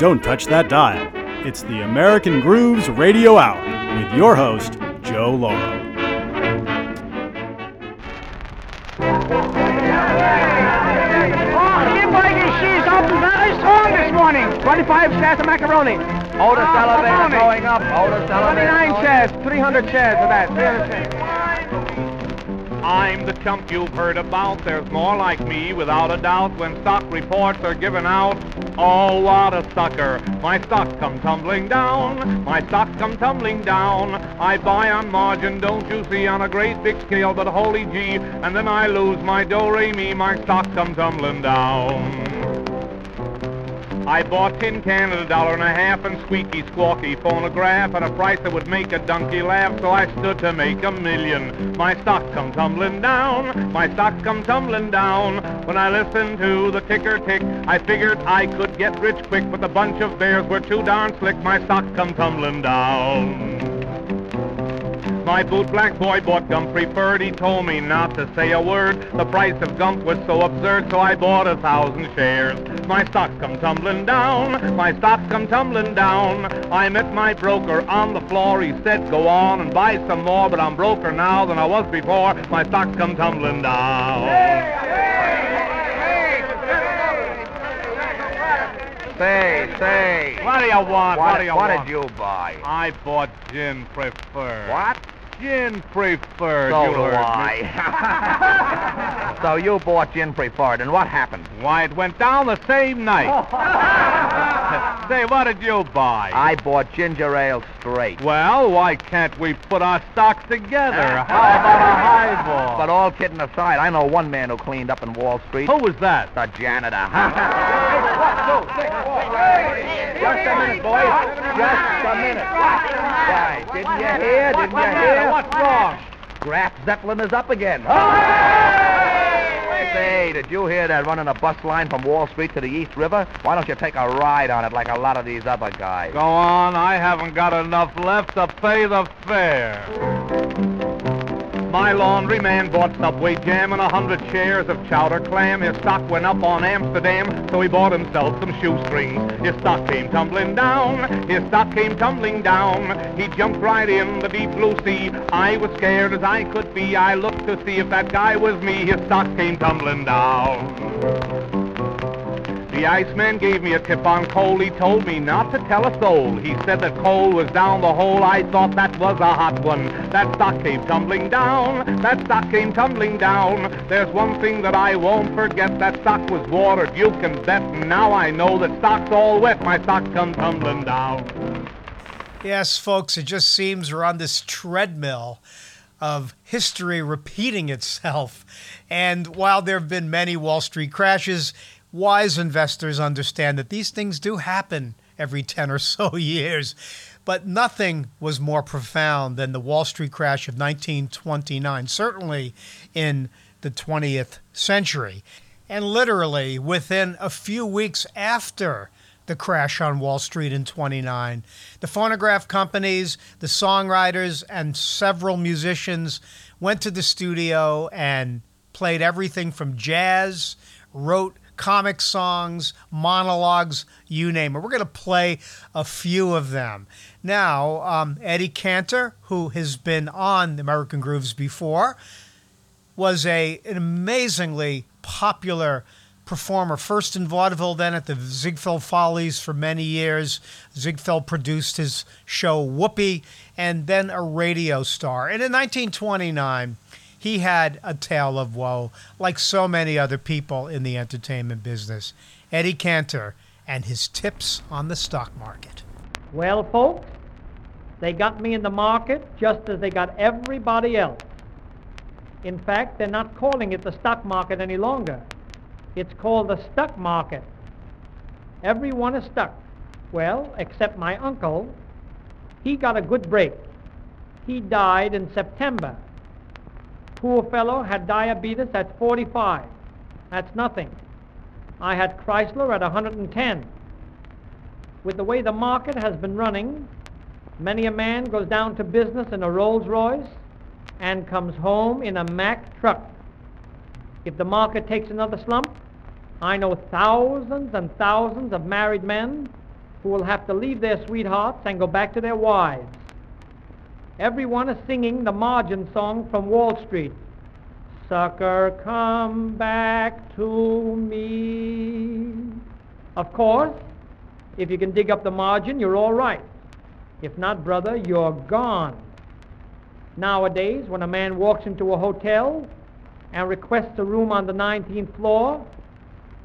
Don't touch that dial. It's the American Grooves Radio Hour with your host, Joe Lauro. Oh, Jim Mikey, she's open very strong this morning. 25 shares of macaroni. Otis Oh, ah, elevator macaroni. going up. Otis elevator. 29 going shares, 300 shares of that. 300 shares. I'm the chump you've heard about. There's more like me, without a doubt, when stock reports are given out. Oh, what a sucker. My stock come tumbling down. My stock come tumbling down. I buy on margin, don't you see, on a great big scale, but holy gee, and then I lose my do-re-mi. My stock come tumbling down. I bought tin can at a dollar and a half and squeaky squawky phonograph at a price that would make a donkey laugh, so I stood to make a million. My stock come tumbling down, my stock come tumbling down. When I listened to the ticker tick, I figured I could get rich quick, but the bunch of bears were too darn slick. My stock come tumbling down. My boot black boy bought gum preferred. He told me not to say a word. The price of gum was so absurd, so I bought a thousand shares. My stocks come tumbling down. My stocks come tumbling down. I met my broker on the floor. He said, go on and buy some more, but I'm broker now than I was before. My stocks come tumbling down. Say, say. What do you want? What, What, do you what want? did you buy? I bought gin preferred. What? Gin preferred. So you do. I. so you bought gin preferred, and what happened? Why, it went down the same night. Say, what did you buy? I bought ginger ale straight. Well, why can't we put our stocks together? How about a highball? But all kidding aside, I know one man who cleaned up in Wall Street. Who was that? The janitor. Just a minute, boys. Just a minute. Why, didn't you hear? Didn't you hear? What's wrong? Graf Zeppelin is up again. Say, did you hear they're running a bus line from Wall Street to the East River? Why don't you take a ride on it like a lot of these other guys? Go on, I haven't got enough left to pay the fare. My laundryman bought Subway jam and a hundred shares of chowder clam. His stock went up on Amsterdam, so he bought himself some shoestrings. His stock came tumbling down. His stock came tumbling down. He jumped right in the deep blue sea. I was scared as I could be. I looked to see if that guy was me. His stock came tumbling down. The Iceman gave me a tip on coal. He told me not to tell a soul. He said that coal was down the hole. I thought that was a hot one. That stock came tumbling down. That stock came tumbling down. There's one thing that I won't forget. That stock was watered. You can bet. Now I know that stock's all wet. My stock come tumbling down. Yes, folks, it just seems we're on this treadmill of history repeating itself. And while there have been many Wall Street crashes, wise investors understand that these things do happen every 10 or so years. But nothing was more profound than the Wall Street crash of 1929, certainly in the 20th century. And literally within a few weeks after the crash on Wall Street in 29. The phonograph companies, the songwriters, and several musicians went to the studio and played everything from jazz, wrote comic songs, monologues, you name it. We're going to play a few of them. Now, um, Eddie Cantor, who has been on American Grooves before, was a an amazingly popular performer, first in vaudeville, then at the Ziegfeld Follies for many years. Ziegfeld produced his show Whoopee, and then a radio star. And in 1929, he had a tale of woe, like so many other people in the entertainment business. Eddie Cantor and his tips on the stock market. Well, folks, they got me in the market just as they got everybody else. In fact, they're not calling it the stock market any longer. It's called the stuck market. Everyone is stuck. Well, except my uncle. He got a good break. He died in September. Poor fellow had diabetes at 45. That's nothing. I had Chrysler at 110. With the way the market has been running, many a man goes down to business in a Rolls Royce and comes home in a Mack truck. If the market takes another slump, I know thousands and thousands of married men who will have to leave their sweethearts and go back to their wives. Everyone is singing the margin song from Wall Street. Sucker, come back to me. Of course, if you can dig up the margin, you're all right. If not, brother, you're gone. Nowadays, when a man walks into a hotel and requests a room on the 19th floor,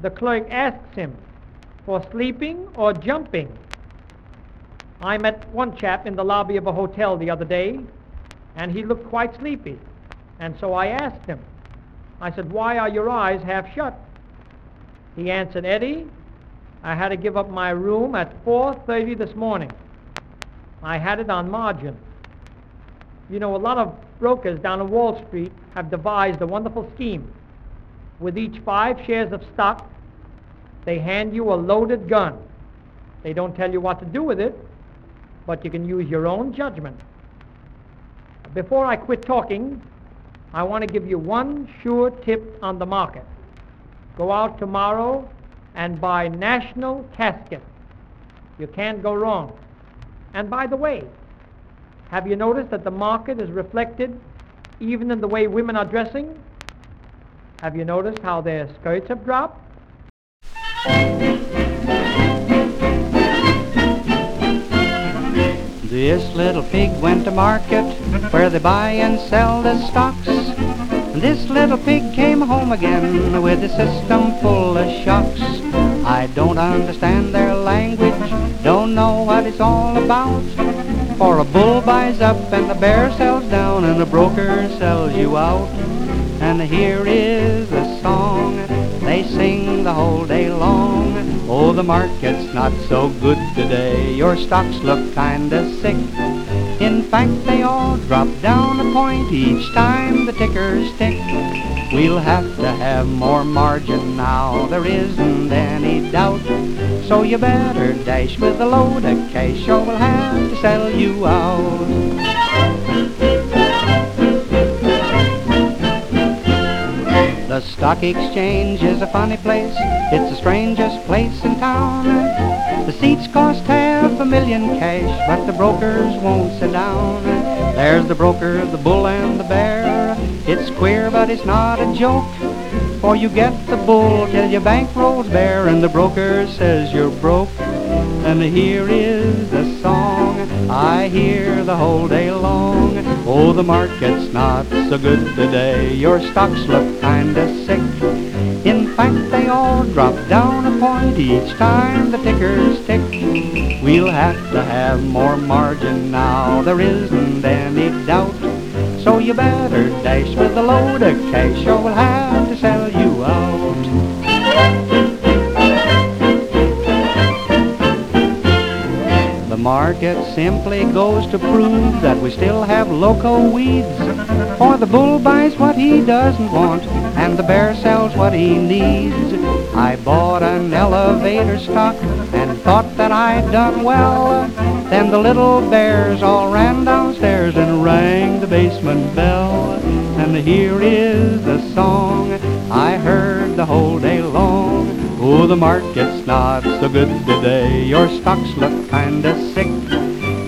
the clerk asks him for sleeping or jumping. I met one chap in the lobby of a hotel the other day, and he looked quite sleepy. And so I asked him, I said, Why are your eyes half shut? He answered, Eddie, I had to give up my room at 4.30 this morning. I had it on margin. You know, a lot of brokers down on Wall Street have devised a wonderful scheme. With each five shares of stock, they hand you a loaded gun. They don't tell you what to do with it, but you can use your own judgment. Before I quit talking, I want to give you one sure tip on the market. Go out tomorrow and buy National Casket. You can't go wrong. And by the way, have you noticed that the market is reflected even in the way women are dressing? Have you noticed how their skirts have dropped? This little pig went to market where they buy and sell the stocks. This little pig came home again with a system full of shocks. I don't understand their language, don't know what it's all about. For a bull buys up and the bear sells down and the broker sells you out. And here is the song they sing the whole day long. Oh, the market's not so good today. Your stocks look kinda sick. In fact, they all drop down a point each time the tickers tick. We'll have to have more margin now, there isn't any doubt. So you better dash with a load of cash or we'll have to sell you out. The stock exchange is a funny place. It's the strangest place in town. The seats cost half a million cash, but the brokers won't sit down. There's the broker, the bull, and the bear. It's queer, but it's not a joke. For you get the bull till your bankrolls bare, and the broker says you're broke. And here is the song I hear the whole day long. Oh, the market's not so good today. Your stocks look kinda sick. In fact, they all drop down a point each time the tickers tick. We'll have to have more margin now. There isn't any doubt. So you better dash with a load of cash or we'll have to sell you out. Market simply goes to prove that we still have local weeds. For the bull buys what he doesn't want, and the bear sells what he needs. I bought an elevator stock and thought that I'd done well. Then the little bears all ran downstairs and rang the basement bell. And here is the song I heard the whole day long. Oh, the market's not so good today. Your stocks look kinda sick.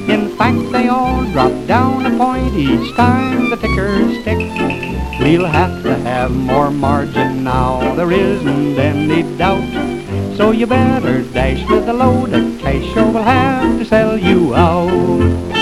In fact, they all drop down a point each time the tickers tick. We'll have to have more margin now. There isn't any doubt. So you better dash with a load of cash or we'll have to sell you out.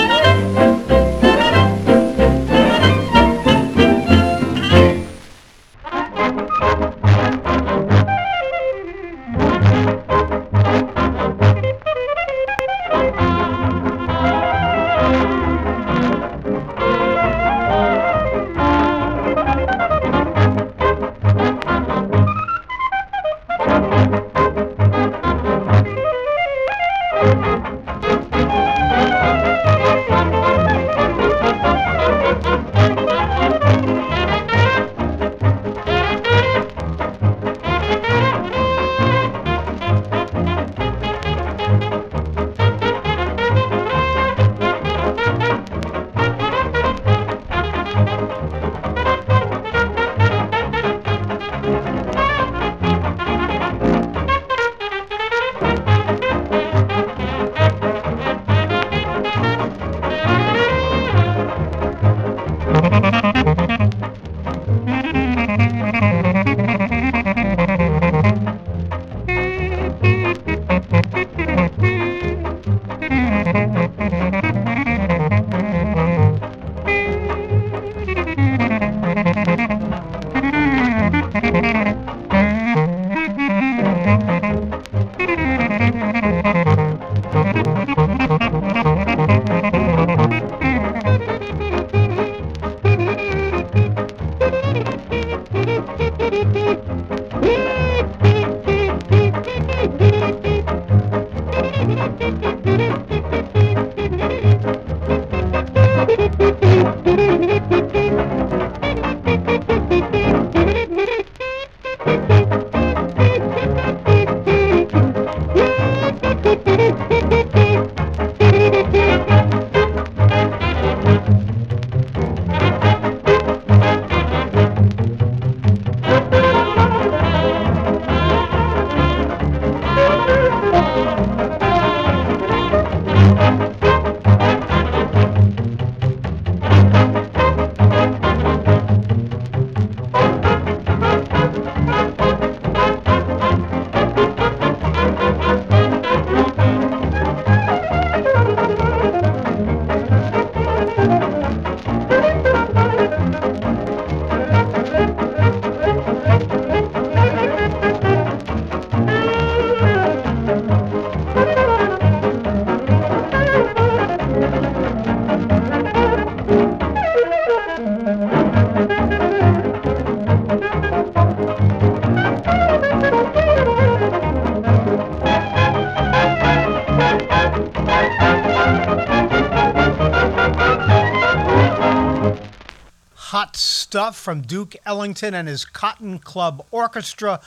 Stuff from Duke Ellington and his Cotton Club Orchestra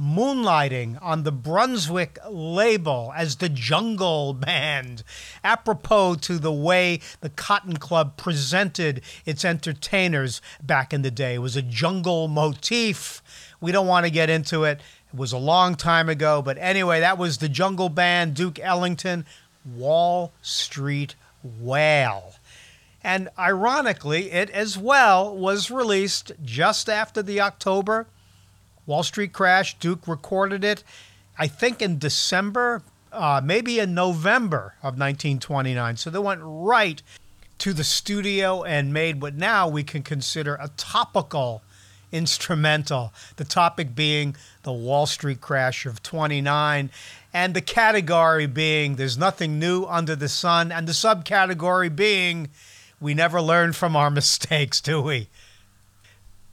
moonlighting on the Brunswick label as the Jungle Band, apropos to the way the Cotton Club presented its entertainers back in the day. It was a jungle motif. We don't want to get into it. It was a long time ago, but anyway, that was the Jungle Band, Duke Ellington, Wall Street Wail. And ironically, it as well was released just after the October Wall Street crash. Duke recorded it, I think, in December, uh, maybe in November of 1929. So they went right to the studio and made what now we can consider a topical instrumental. The topic being the Wall Street crash of 29, and the category being There's Nothing New Under the Sun, and the subcategory being We Never Learn from Our Mistakes, do we?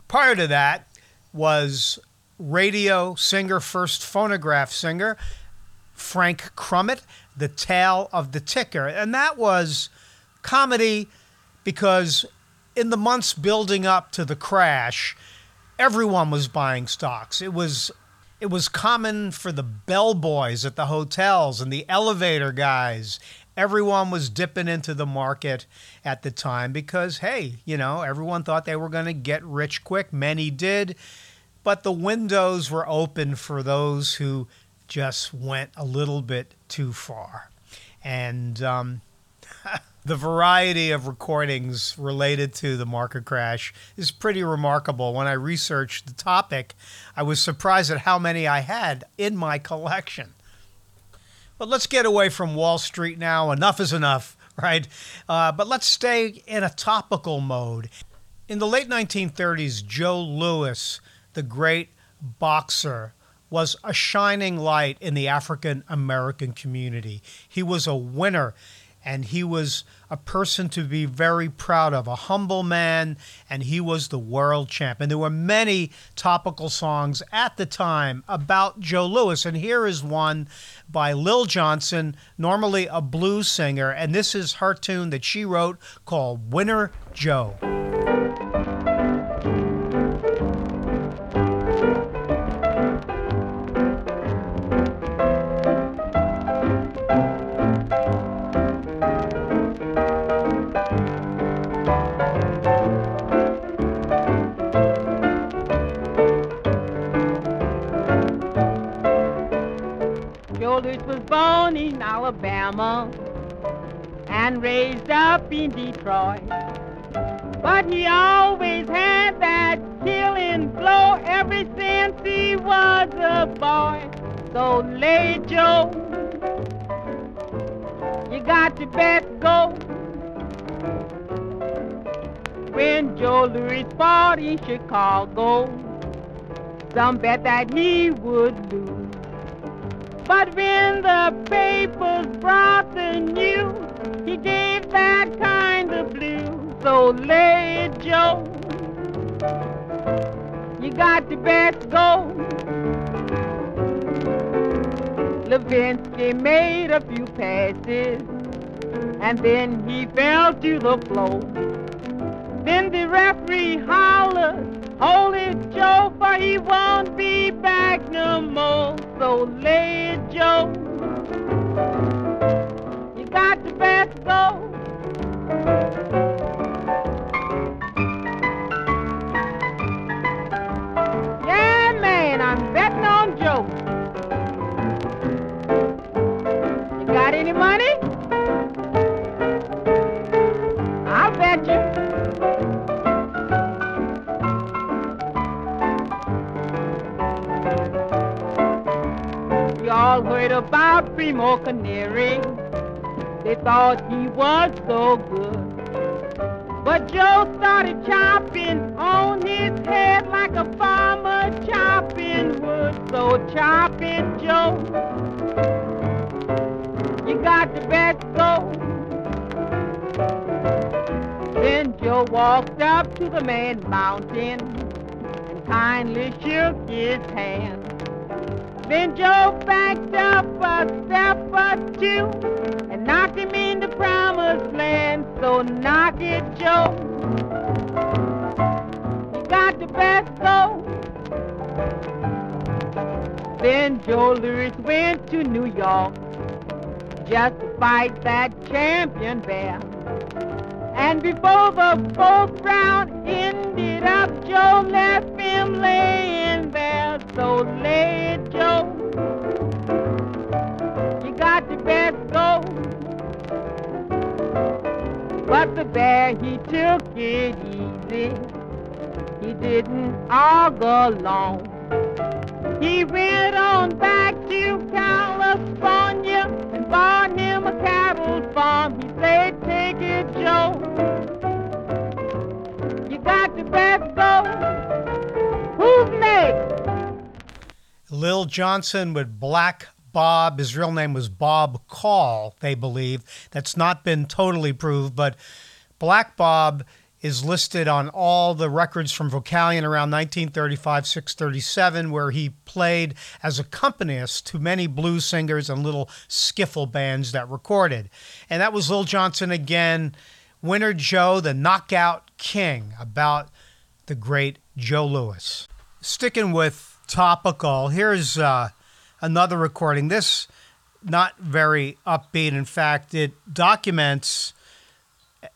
Prior to that was radio singer, first phonograph singer, Frank Crumit, The Tale of the Ticker. And that was comedy because in the months building up to the crash, everyone was buying stocks. It was it was common for the bellboys at the hotels and the elevator guys. Everyone was dipping into the market at the time because, hey, you know, everyone thought they were going to get rich quick. Many did but the windows were open for those who just went a little bit too far. And um, the variety of recordings related to the market crash is pretty remarkable. When I researched the topic, I was surprised at how many I had in my collection. But let's get away from Wall Street now. Enough is enough, right? Uh, but let's stay in a topical mode. In the late 1930s, Joe Louis the great boxer, was a shining light in the African American community. He was a winner and he was a person to be very proud of, a humble man, and he was the world champ. And there were many topical songs at the time about Joe Louis, and here is one by Lil Johnson, normally a blues singer, and this is her tune that she wrote called Winner Joe. Alabama and raised up in Detroit. But he always had that killing flow ever since he was a boy. So lay Joe, you got to bet go. When Joe Louis fought in Chicago, some bet that he would lose. But when the papers brought the news, he gave that kind of blues. So lay it, Joe. You got the best go. Levinsky made a few passes, and then he fell to the floor. Then the referee hollered, Hold it, Joe, for he won't be back no more. So lay it, Joe. You got to best go. Yeah, man, I'm betting on Joe. Heard about Primo Carnera. They thought he was so good. But Joe started chopping on his head like a farmer chopping wood. So chopping Joe, you got the best go. Then Joe walked up to the man mountain and kindly shook his hand. Then Joe backed up a step or two and knocked him in the promised land. So knock it, Joe. You got the best go. Then Joe Louis went to New York just to fight that champion bear. And before the fourth round ended up, Joe left him laying there. So lay it, Joe. You got the best go. But the bear, he took it easy. He didn't go long. He went on back to California and bought him a cattle farm. He said, take it, Joe. Who's next? Lil Johnson with Black Bob. His real name was Bob Call, they believe. That's not been totally proved, but Black Bob is listed on all the records from Vocalion around 1935 637, where he played as accompanist to many blues singers and little skiffle bands that recorded. And that was Lil Johnson again, Winner Joe, the Knockout King, about the great Joe Louis. Sticking with topical, here's uh, another recording. This not very upbeat. In fact, it documents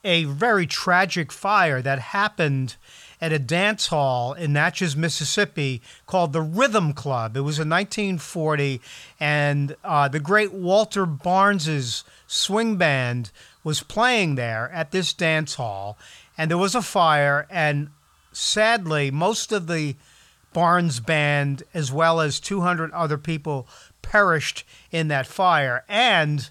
a very tragic fire that happened at a dance hall in Natchez, Mississippi called the Rhythm Club. It was in 1940, and uh, the great Walter Barnes's swing band was playing there at this dance hall, and there was a fire, and sadly, most of the Barnes band, as well as 200 other people, perished in that fire, and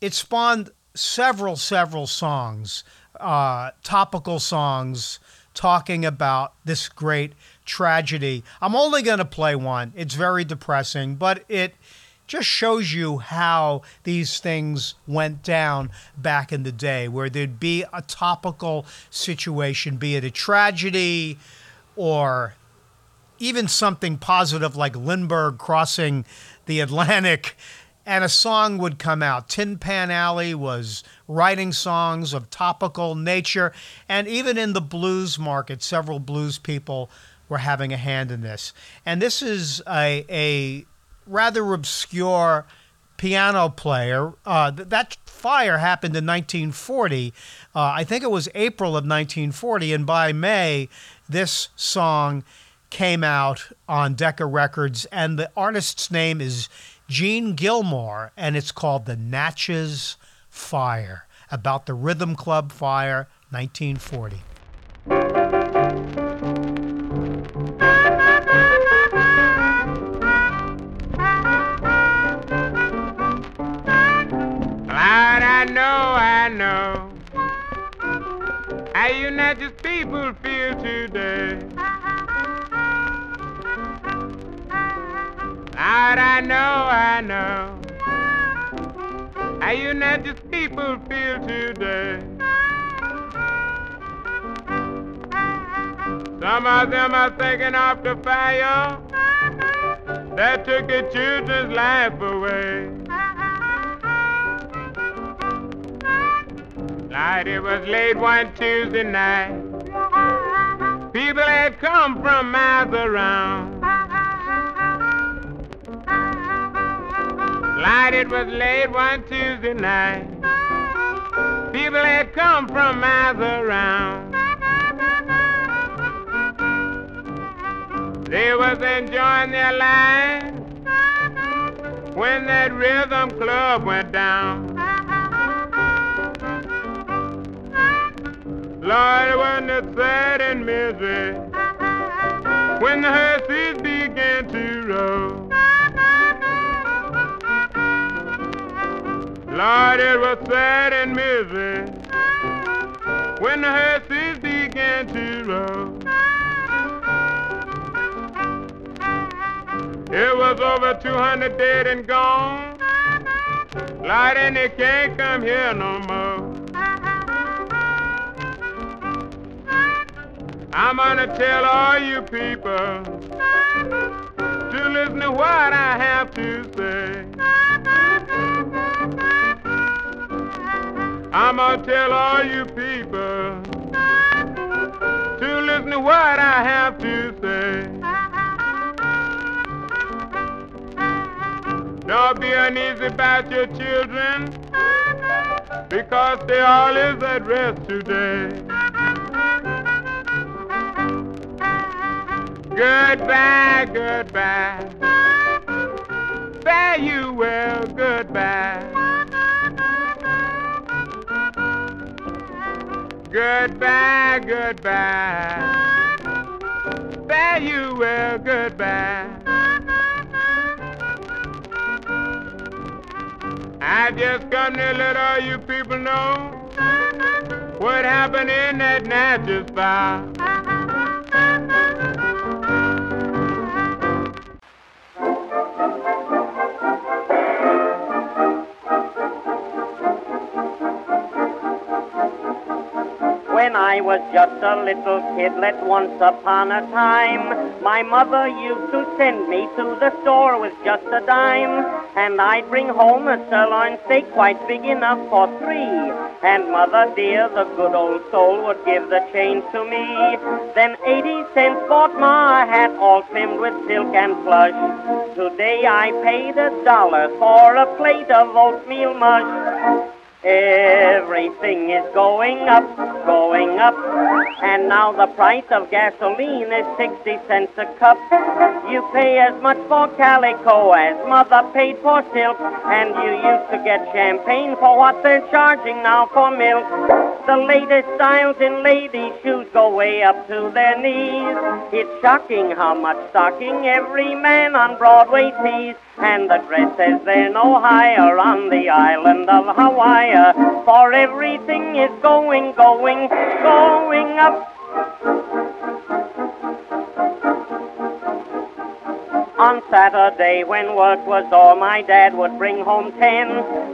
it spawned several, several songs, uh, topical songs talking about this great tragedy. I'm only going to play one. It's very depressing, but it just shows you how these things went down back in the day, where there'd be a topical situation, be it a tragedy or even something positive like Lindbergh crossing the Atlantic and a song would come out. Tin Pan Alley was writing songs of topical nature, and even in the blues market, several blues people were having a hand in this. And this is a, a rather obscure piano player. Uh, th- that fire happened in 1940. Uh, I think it was April of 1940, and by May, this song came out on Decca Records, and the artist's name is Gene Gilmore, and it's called The Natchez Fire, about the Rhythm Club fire, 1940. Lord, I know, I know how you Natchez people feel today. Lord, I know, I know how Natchez people feel today. Some of them are thinking of the fire that took the children's life away. Lord, it was late one Tuesday night. People had come from miles around. Lord, it was late one Tuesday night. People had come from miles around. They was enjoying their lives when that rhythm club went down. Lord, wasn't it sad and misery when the hearses began to roll? Lord, it was sad and misery when the hearses began to roll. It was over 200 dead and gone. Lord, and they can't come here no more. I'm gonna tell all you people to listen to what I have to say. I'm gonna tell all you people to listen to what I have to say. Don't be uneasy about your children because they all is at rest today. Goodbye, goodbye. Fare you well, goodbye. Goodbye, goodbye. Fare you well, goodbye. I just come to let all you people know what happened in that Natchez fire. Was just a little kidlet once upon a time, my mother used to send me to the store with just a dime, and I'd bring home a sirloin steak quite big enough for three. And mother dear, the good old soul, would give the change to me. Then 80 cents bought my hat all trimmed with silk and plush. Today I paid a dollar for a plate of oatmeal mush. Everything is going up, going up, and now the price of gasoline is 60 cents a cup. You pay as much for calico as mother paid for silk, and you used to get champagne for what they're charging now for milk. The latest styles in ladies' shoes go way up to their knees. It's shocking how much stocking every man on Broadway sees. And the dresses, they're no higher on the island of Hawaii. For everything is going, going, going up. On Saturday, when work was o'er, my dad would bring home ten.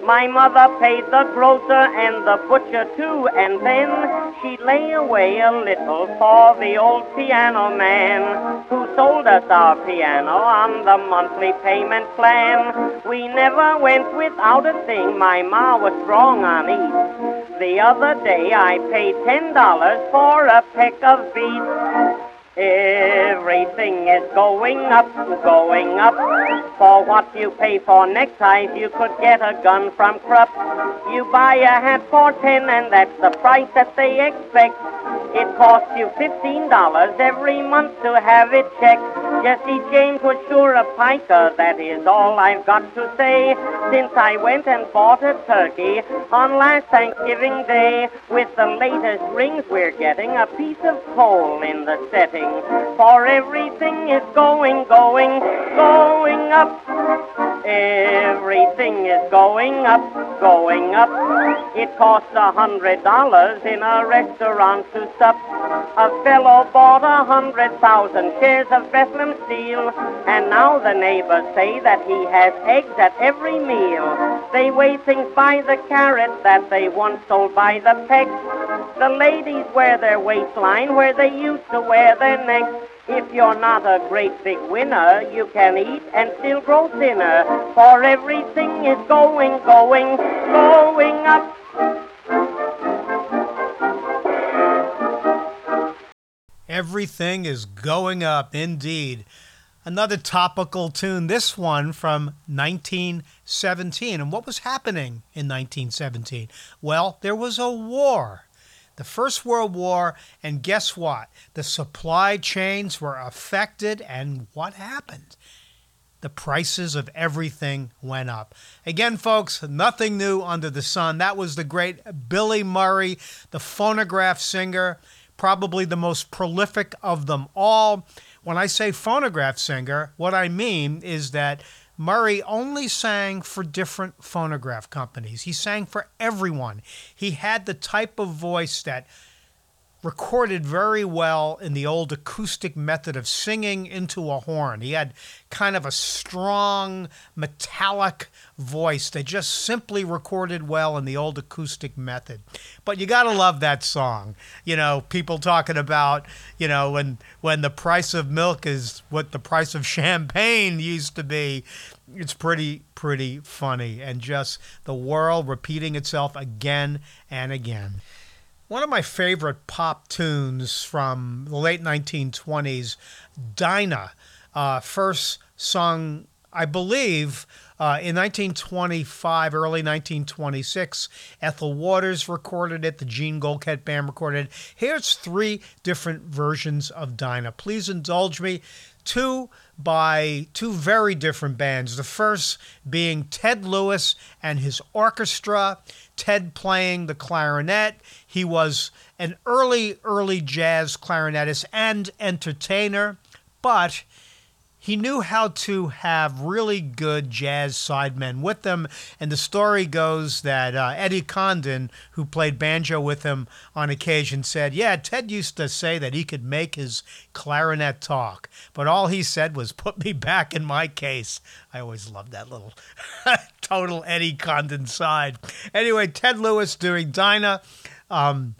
My mother paid the grocer and the butcher too, and then she'd lay away a little for the old piano man who sold us our piano on the monthly payment plan. We never went without a thing. My ma was strong on each. The other day I paid ten dollars for a peck of beets. Everything is going up, going up. For what you pay for neckties, you could get a gun from Krupp. You buy a hat for ten, and that's the price that they expect. It costs you fifteen dollars every month to have it checked. Jesse James was sure a piker, that is all I've got to say. Since I went and bought a turkey on last Thanksgiving Day, with the latest rings we're getting a piece of coal in the setting. For everything is going, going, going up. Everything is going up, going up. It costs a hundred dollars in a restaurant to sup. A fellow bought a hundred thousand shares of Bethlehem steel, and now the neighbors say that he has eggs at every meal. They weigh things by the carat that they once sold by the peck. The ladies wear their waistline where they used to wear their If you're not a great big winner, you can eat and still grow thinner. For everything is going, going, going up. Everything is going up, indeed. Another topical tune, this one from 1917. And what was happening in 1917? Well, there was a war. The First World War, and guess what? The supply chains were affected, and what happened? The prices of everything went up. Again, folks, nothing new under the sun. That was the great Billy Murray, the phonograph singer probably the most prolific of them all. When I say phonograph singer, what I mean is that Murray only sang for different phonograph companies. He sang for everyone. He had the type of voice that recorded very well in the old acoustic method of singing into a horn. He had kind of a strong metallic voice that just simply recorded well in the old acoustic method. But you got to love that song. You know, people talking about, you know, when when the price of milk is what the price of champagne used to be. It's pretty pretty funny and just the world repeating itself again and again. One of my favorite pop tunes from the late 1920s, Dinah, uh, first sung, I believe, uh, in 1925, early 1926. Ethel Waters recorded it, the Gene Goldkette Band recorded it. Here's three different versions of Dinah. Please indulge me. Two by two very different bands. The first being Ted Lewis and his orchestra, Ted playing the clarinet. He was an early, early jazz clarinetist and entertainer, but he knew how to have really good jazz sidemen with him. And the story goes that uh, Eddie Condon, who played banjo with him on occasion, said, Yeah, Ted used to say that he could make his clarinet talk. But all he said was, Put me back in my case. I always loved that little total Eddie Condon side. Anyway, Ted Lewis doing Dinah. Um,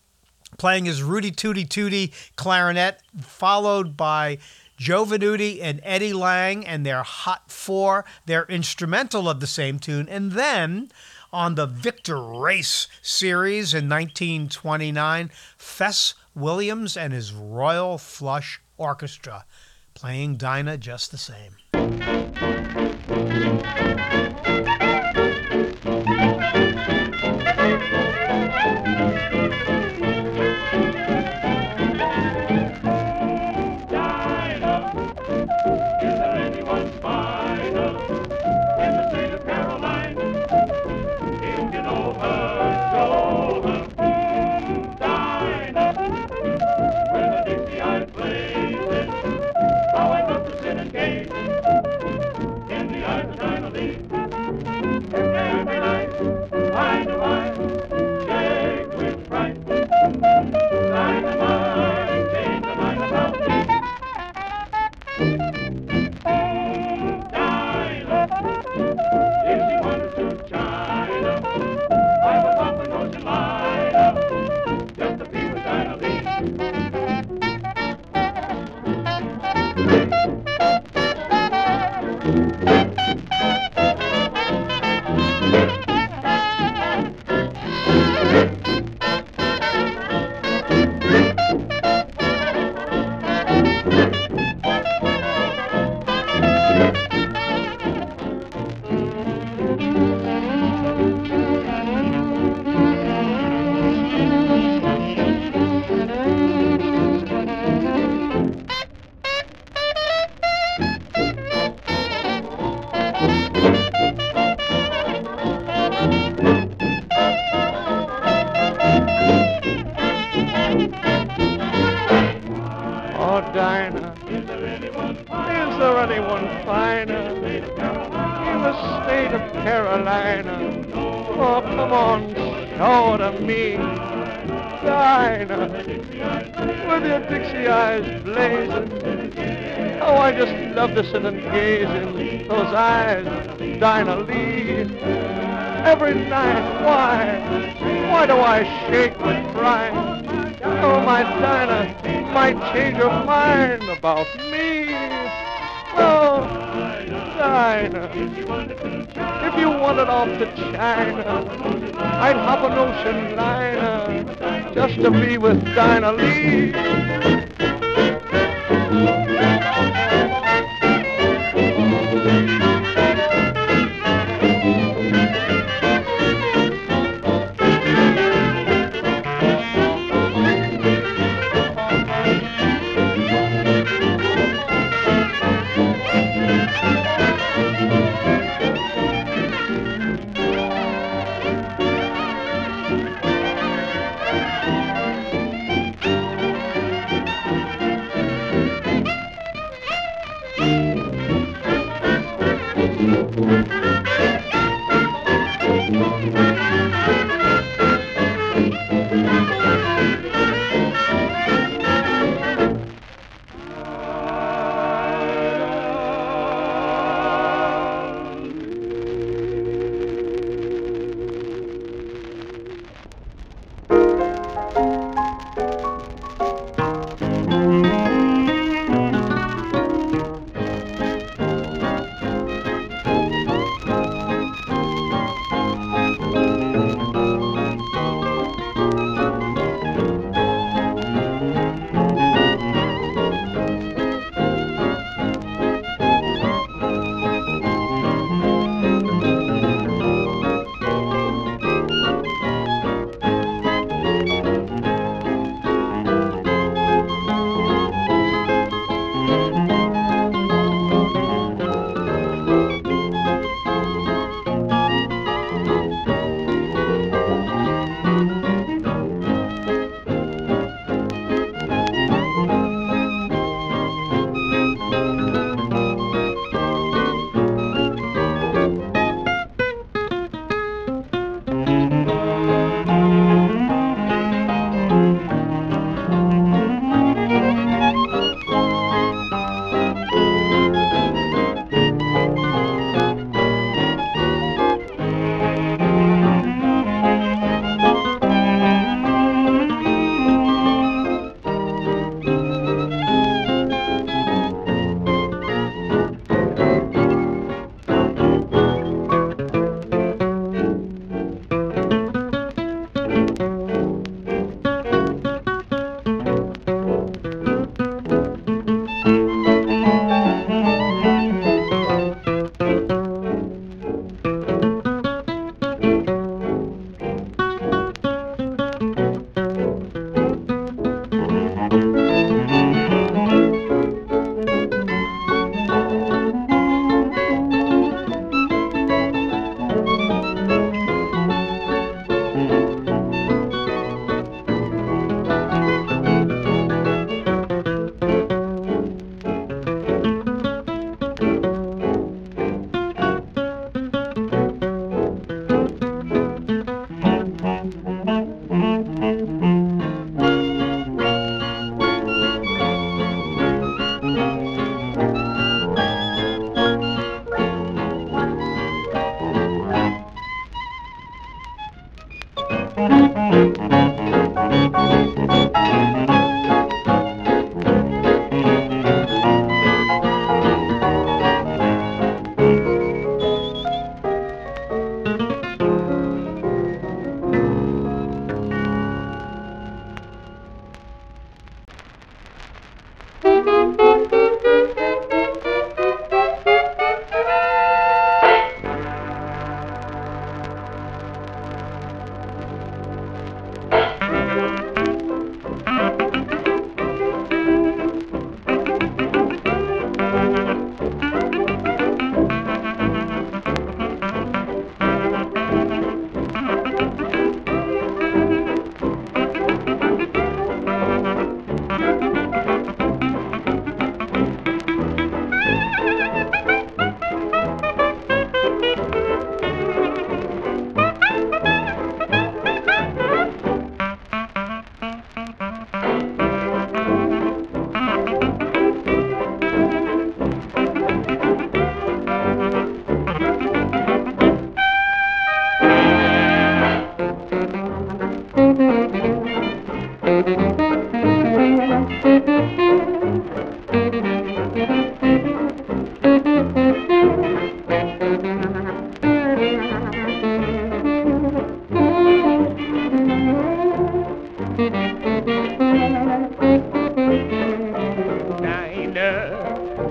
playing his Rudy Tooty Tooty clarinet, followed by Joe Venuti and Eddie Lang and their Hot Four, their instrumental of the same tune. And then on the Victor Race series in 1929, Fess Williams and his Royal Flush Orchestra playing Dinah just the same. Wanted off to China, I'd hop an ocean liner uh, just to be with Dinah Lee.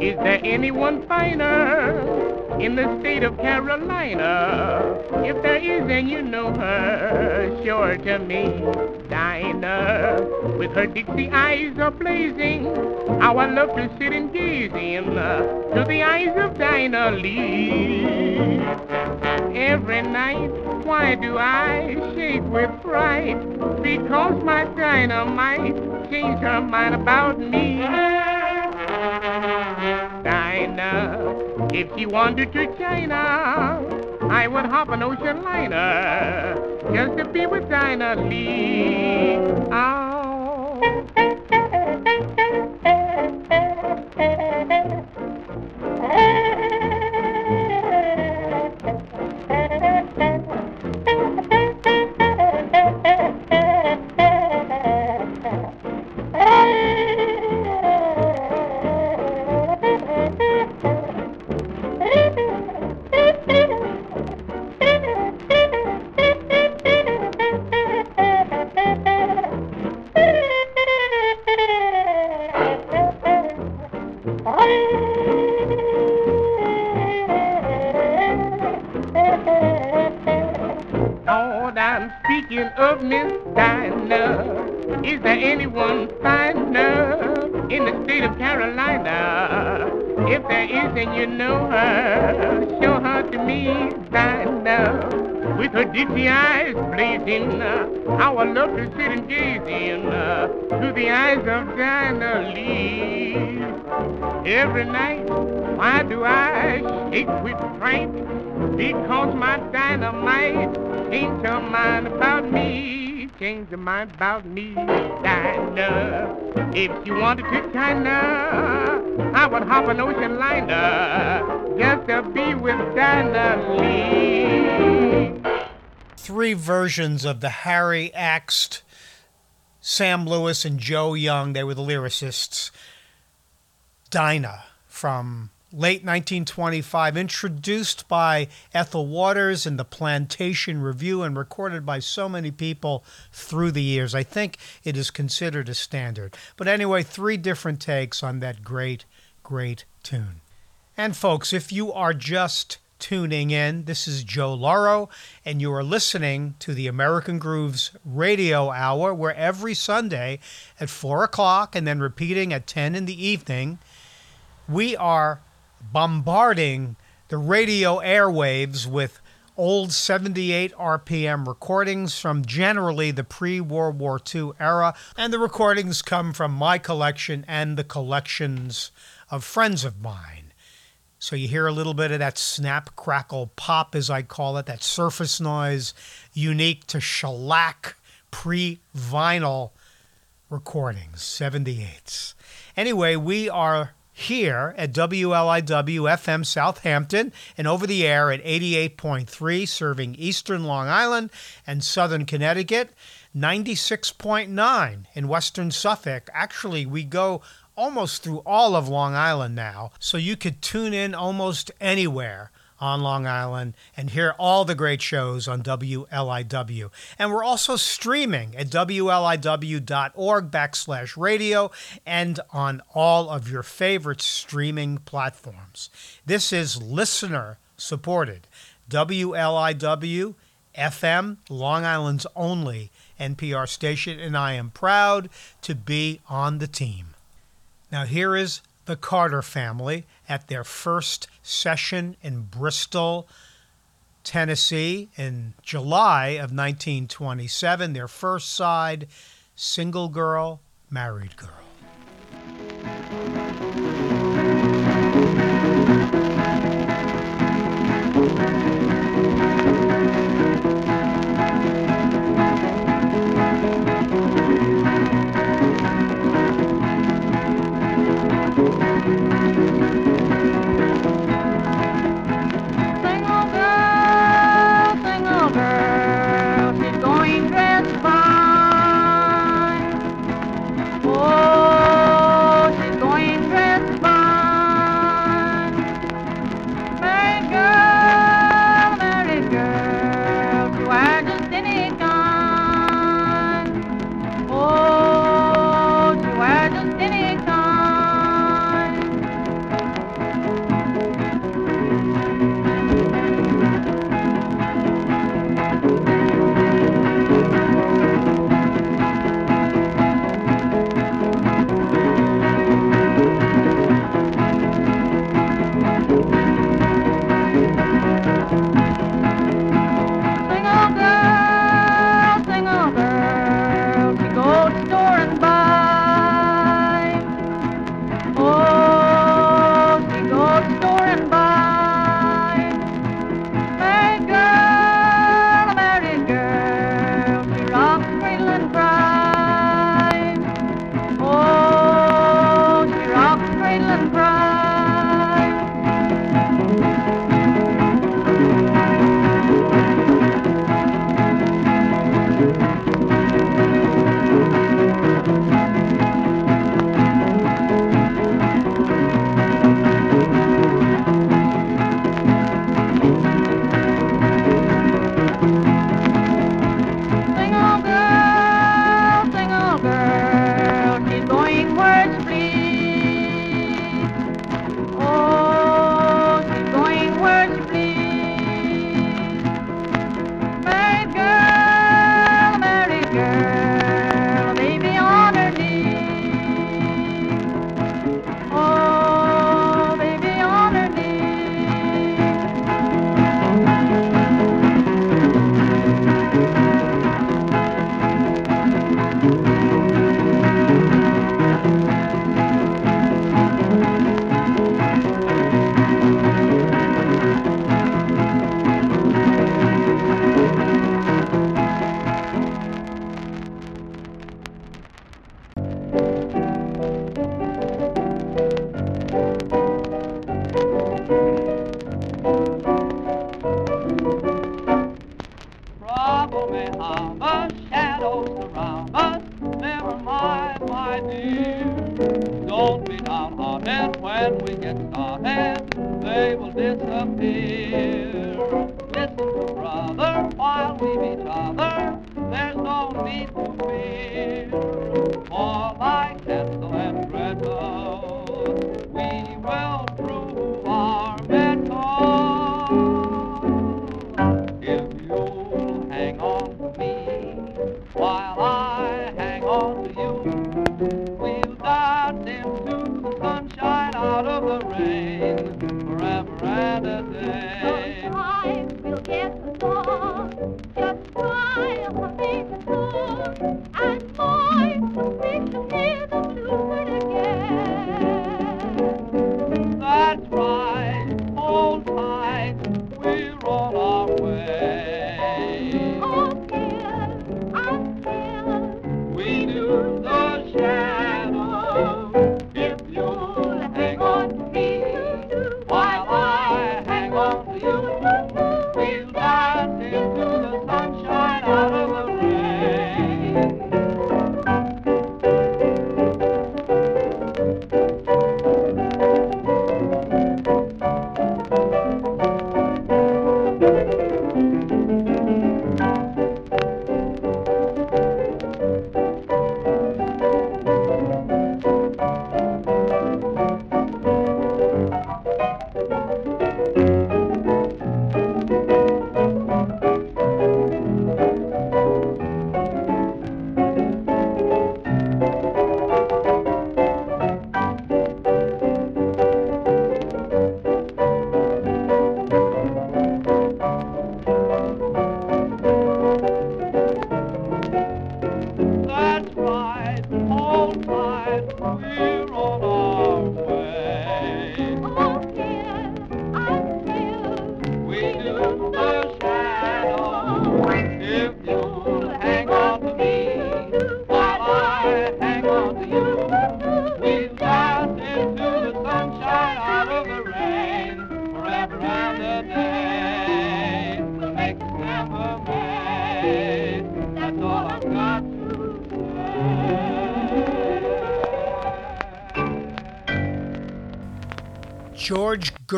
Is there anyone finer in the state of Carolina? If there is then you know her, sure to me. Dinah, with her Dixie eyes a blazing, how I love to sit and gaze in uh, to the eyes of Dinah Lee. Every night, why do I shake with fright? Because my Dinah might changed her mind about me. Dinah, if she wandered to China, I would hop an ocean liner just to be with Dinah Lee. Oh. And you know her, show her to me, Dinah. With her Dixie eyes blazing, uh, I love and gaze in uh, to the eyes of Dinah Lee. Every night, why do I shake with fright? Because my Dinah might changed her mind about me, changed her mind about me, Dinah. If she wanted to China, I would hop an ocean liner just to be with Dinah Lee. Three versions of the Harry Akst, Sam Lewis and Joe Young, they were the lyricists. Dinah from late 1925, introduced by Ethel Waters in the Plantation Revue and recorded by so many people through the years. I think it is considered a standard. But anyway, three different takes on that great, great tune. And folks, if you are just tuning in, this is Joe Lauro, and you are listening to the American Grooves Radio Hour, where every Sunday at 4 o'clock and then repeating at 10 in the evening, we are bombarding the radio airwaves with old 78 RPM recordings from generally the pre World War II era, and the recordings come from my collection and the collections of friends of mine. So you hear a little bit of that snap, crackle, pop, as I call it, that surface noise unique to shellac pre vinyl recordings, 78s. Anyway, we are here at WLIW FM Southampton and over the air at 88.3, serving eastern Long Island and southern Connecticut, 96.9 in western Suffolk. Actually, we go almost through all of Long Island now, so you could tune in almost anywhere on Long Island and hear all the great shows on WLIW. And we're also streaming at WLIW.org backslash radio and on all of your favorite streaming platforms. This is listener supported WLIW FM, Long Island's only NPR station, and I am proud to be on the team. Now, here is the Carter family at their first session in Bristol, Tennessee in July of 1927. Their first side, Single Girl, Married Girl.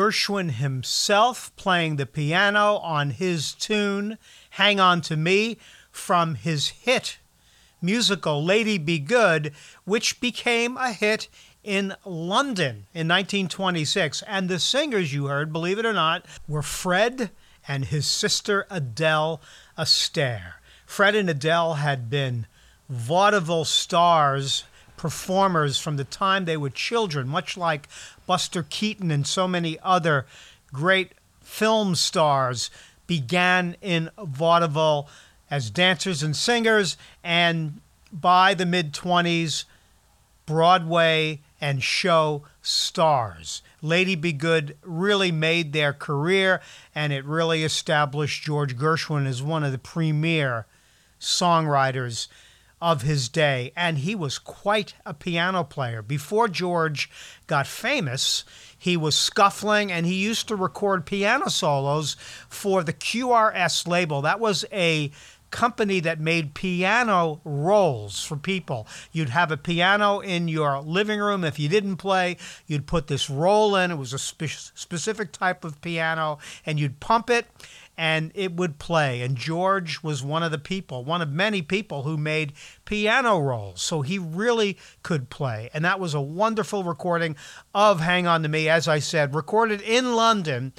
Gershwin himself playing the piano on his tune, Hang On to Me, from his hit musical Lady Be Good, which became a hit in London in 1926. And the singers you heard, believe it or not, were Fred and his sister Adele Astaire. Fred and Adele had been vaudeville stars, performers from the time they were children, much like Buster Keaton and so many other great film stars began in vaudeville as dancers and singers, and by the mid 20s, Broadway and show stars. Lady Be Good really made their career, and it really established George Gershwin as one of the premier songwriters of his day. And he was quite a piano player. Before George got famous, he was scuffling and he used to record piano solos for the QRS label. That was a company that made piano rolls for people. You'd have a piano in your living room. If you didn't play, you'd put this roll in. It was a spe- specific type of piano, and you'd pump it and it would play. And George was one of the people, one of many people who made piano rolls. So he really could play. And that was a wonderful recording of Hang On to Me, as I said, recorded in London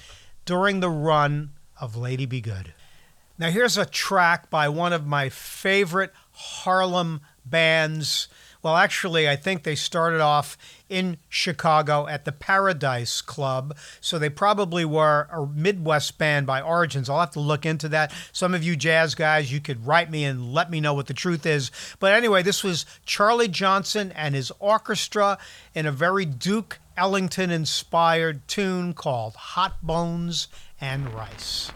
during the run of Lady Be Good. Now, here's a track by one of my favorite Harlem bands. Well, actually, I think they started off in Chicago at the Paradise Club. So they probably were a Midwest band by origins. I'll have to look into that. Some of you jazz guys, you could write me and let me know what the truth is. But anyway, this was Charlie Johnson and his orchestra in a very Duke Ellington inspired tune called Hot Bones and Rice.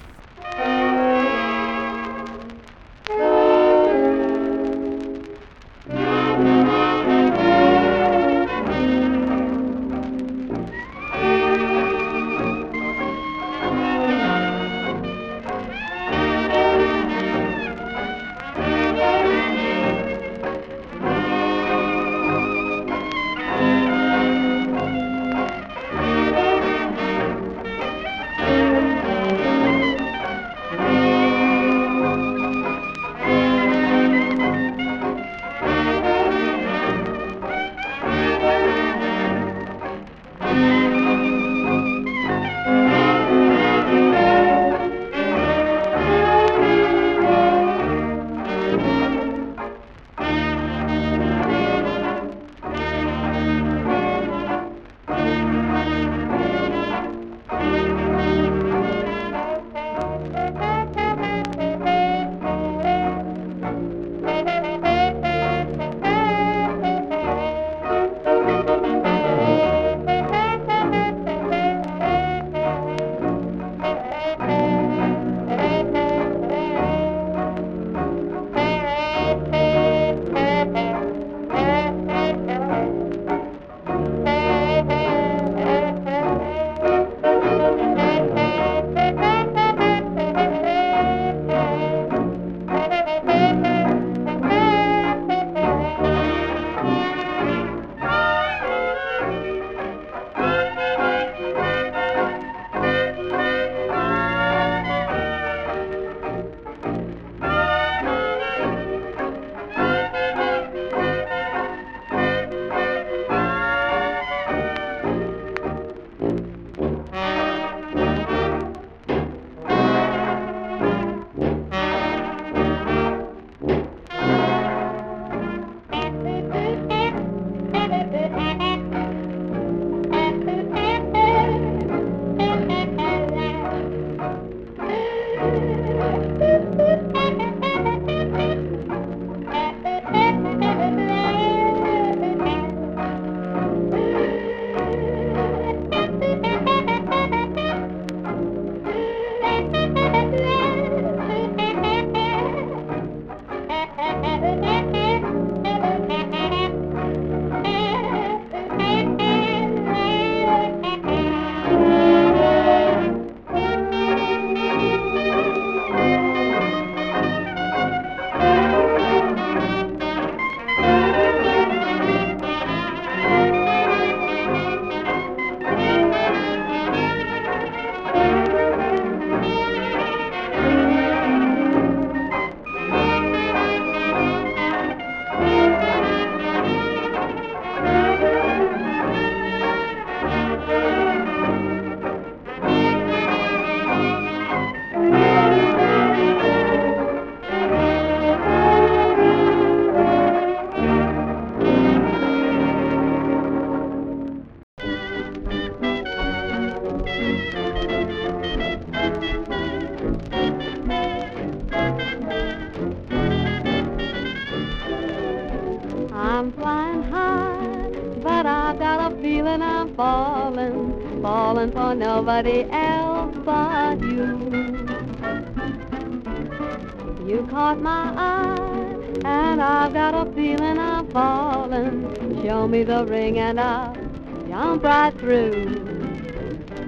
Falling, falling for nobody else but you. You caught my eye, and I've got a feeling I'm falling. Show me the ring and I'll jump right through.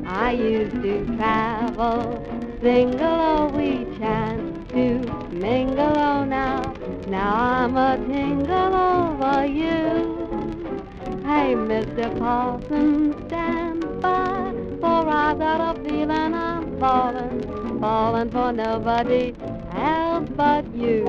I used to travel single, oh, we chance to mingle, oh, now. Now I'm a tingle over you. Hey, Mr. Parson, stand by, for I've got a feeling I'm falling, falling for nobody else but you.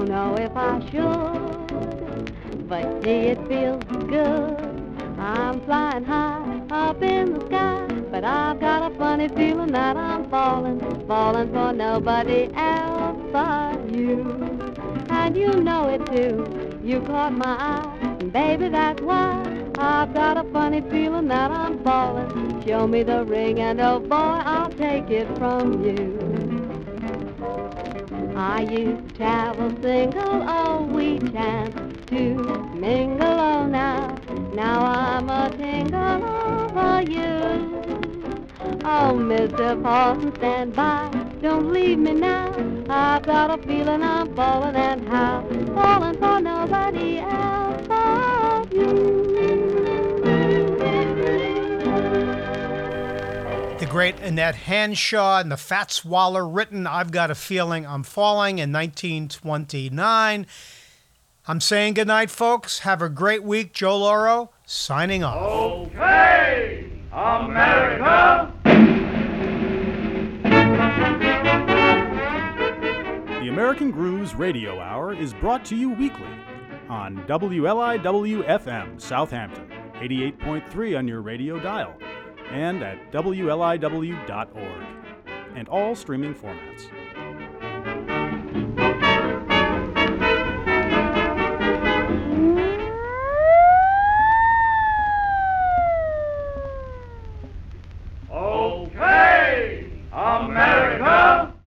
Don't know if I should, but gee, it feels good. I'm flying high up in the sky, but I've got a funny feeling that I'm falling, falling for nobody else but you. And you know it too. You caught my eye, and baby, that's why I've got a funny feeling that I'm falling. Show me the ring, and oh boy, I'll take it from you. I used to travel single, oh, we chanced to mingle, oh, now. Now I'm a tingle over you. Oh, Mr. Parson, stand by, don't leave me now. I've got a feeling I'm falling and how, falling for nobody else but you. Great Annette Hanshaw and the Fats Waller written I've Got a Feeling I'm Falling in 1929. I'm saying goodnight, folks. Have a great week. Joe Lauro signing off. Okay, America. The American Grooves Radio Hour is brought to you weekly on WLIW FM Southampton, 88.3 on your radio dial, and at WLIW.org, and all streaming formats. Okay, America!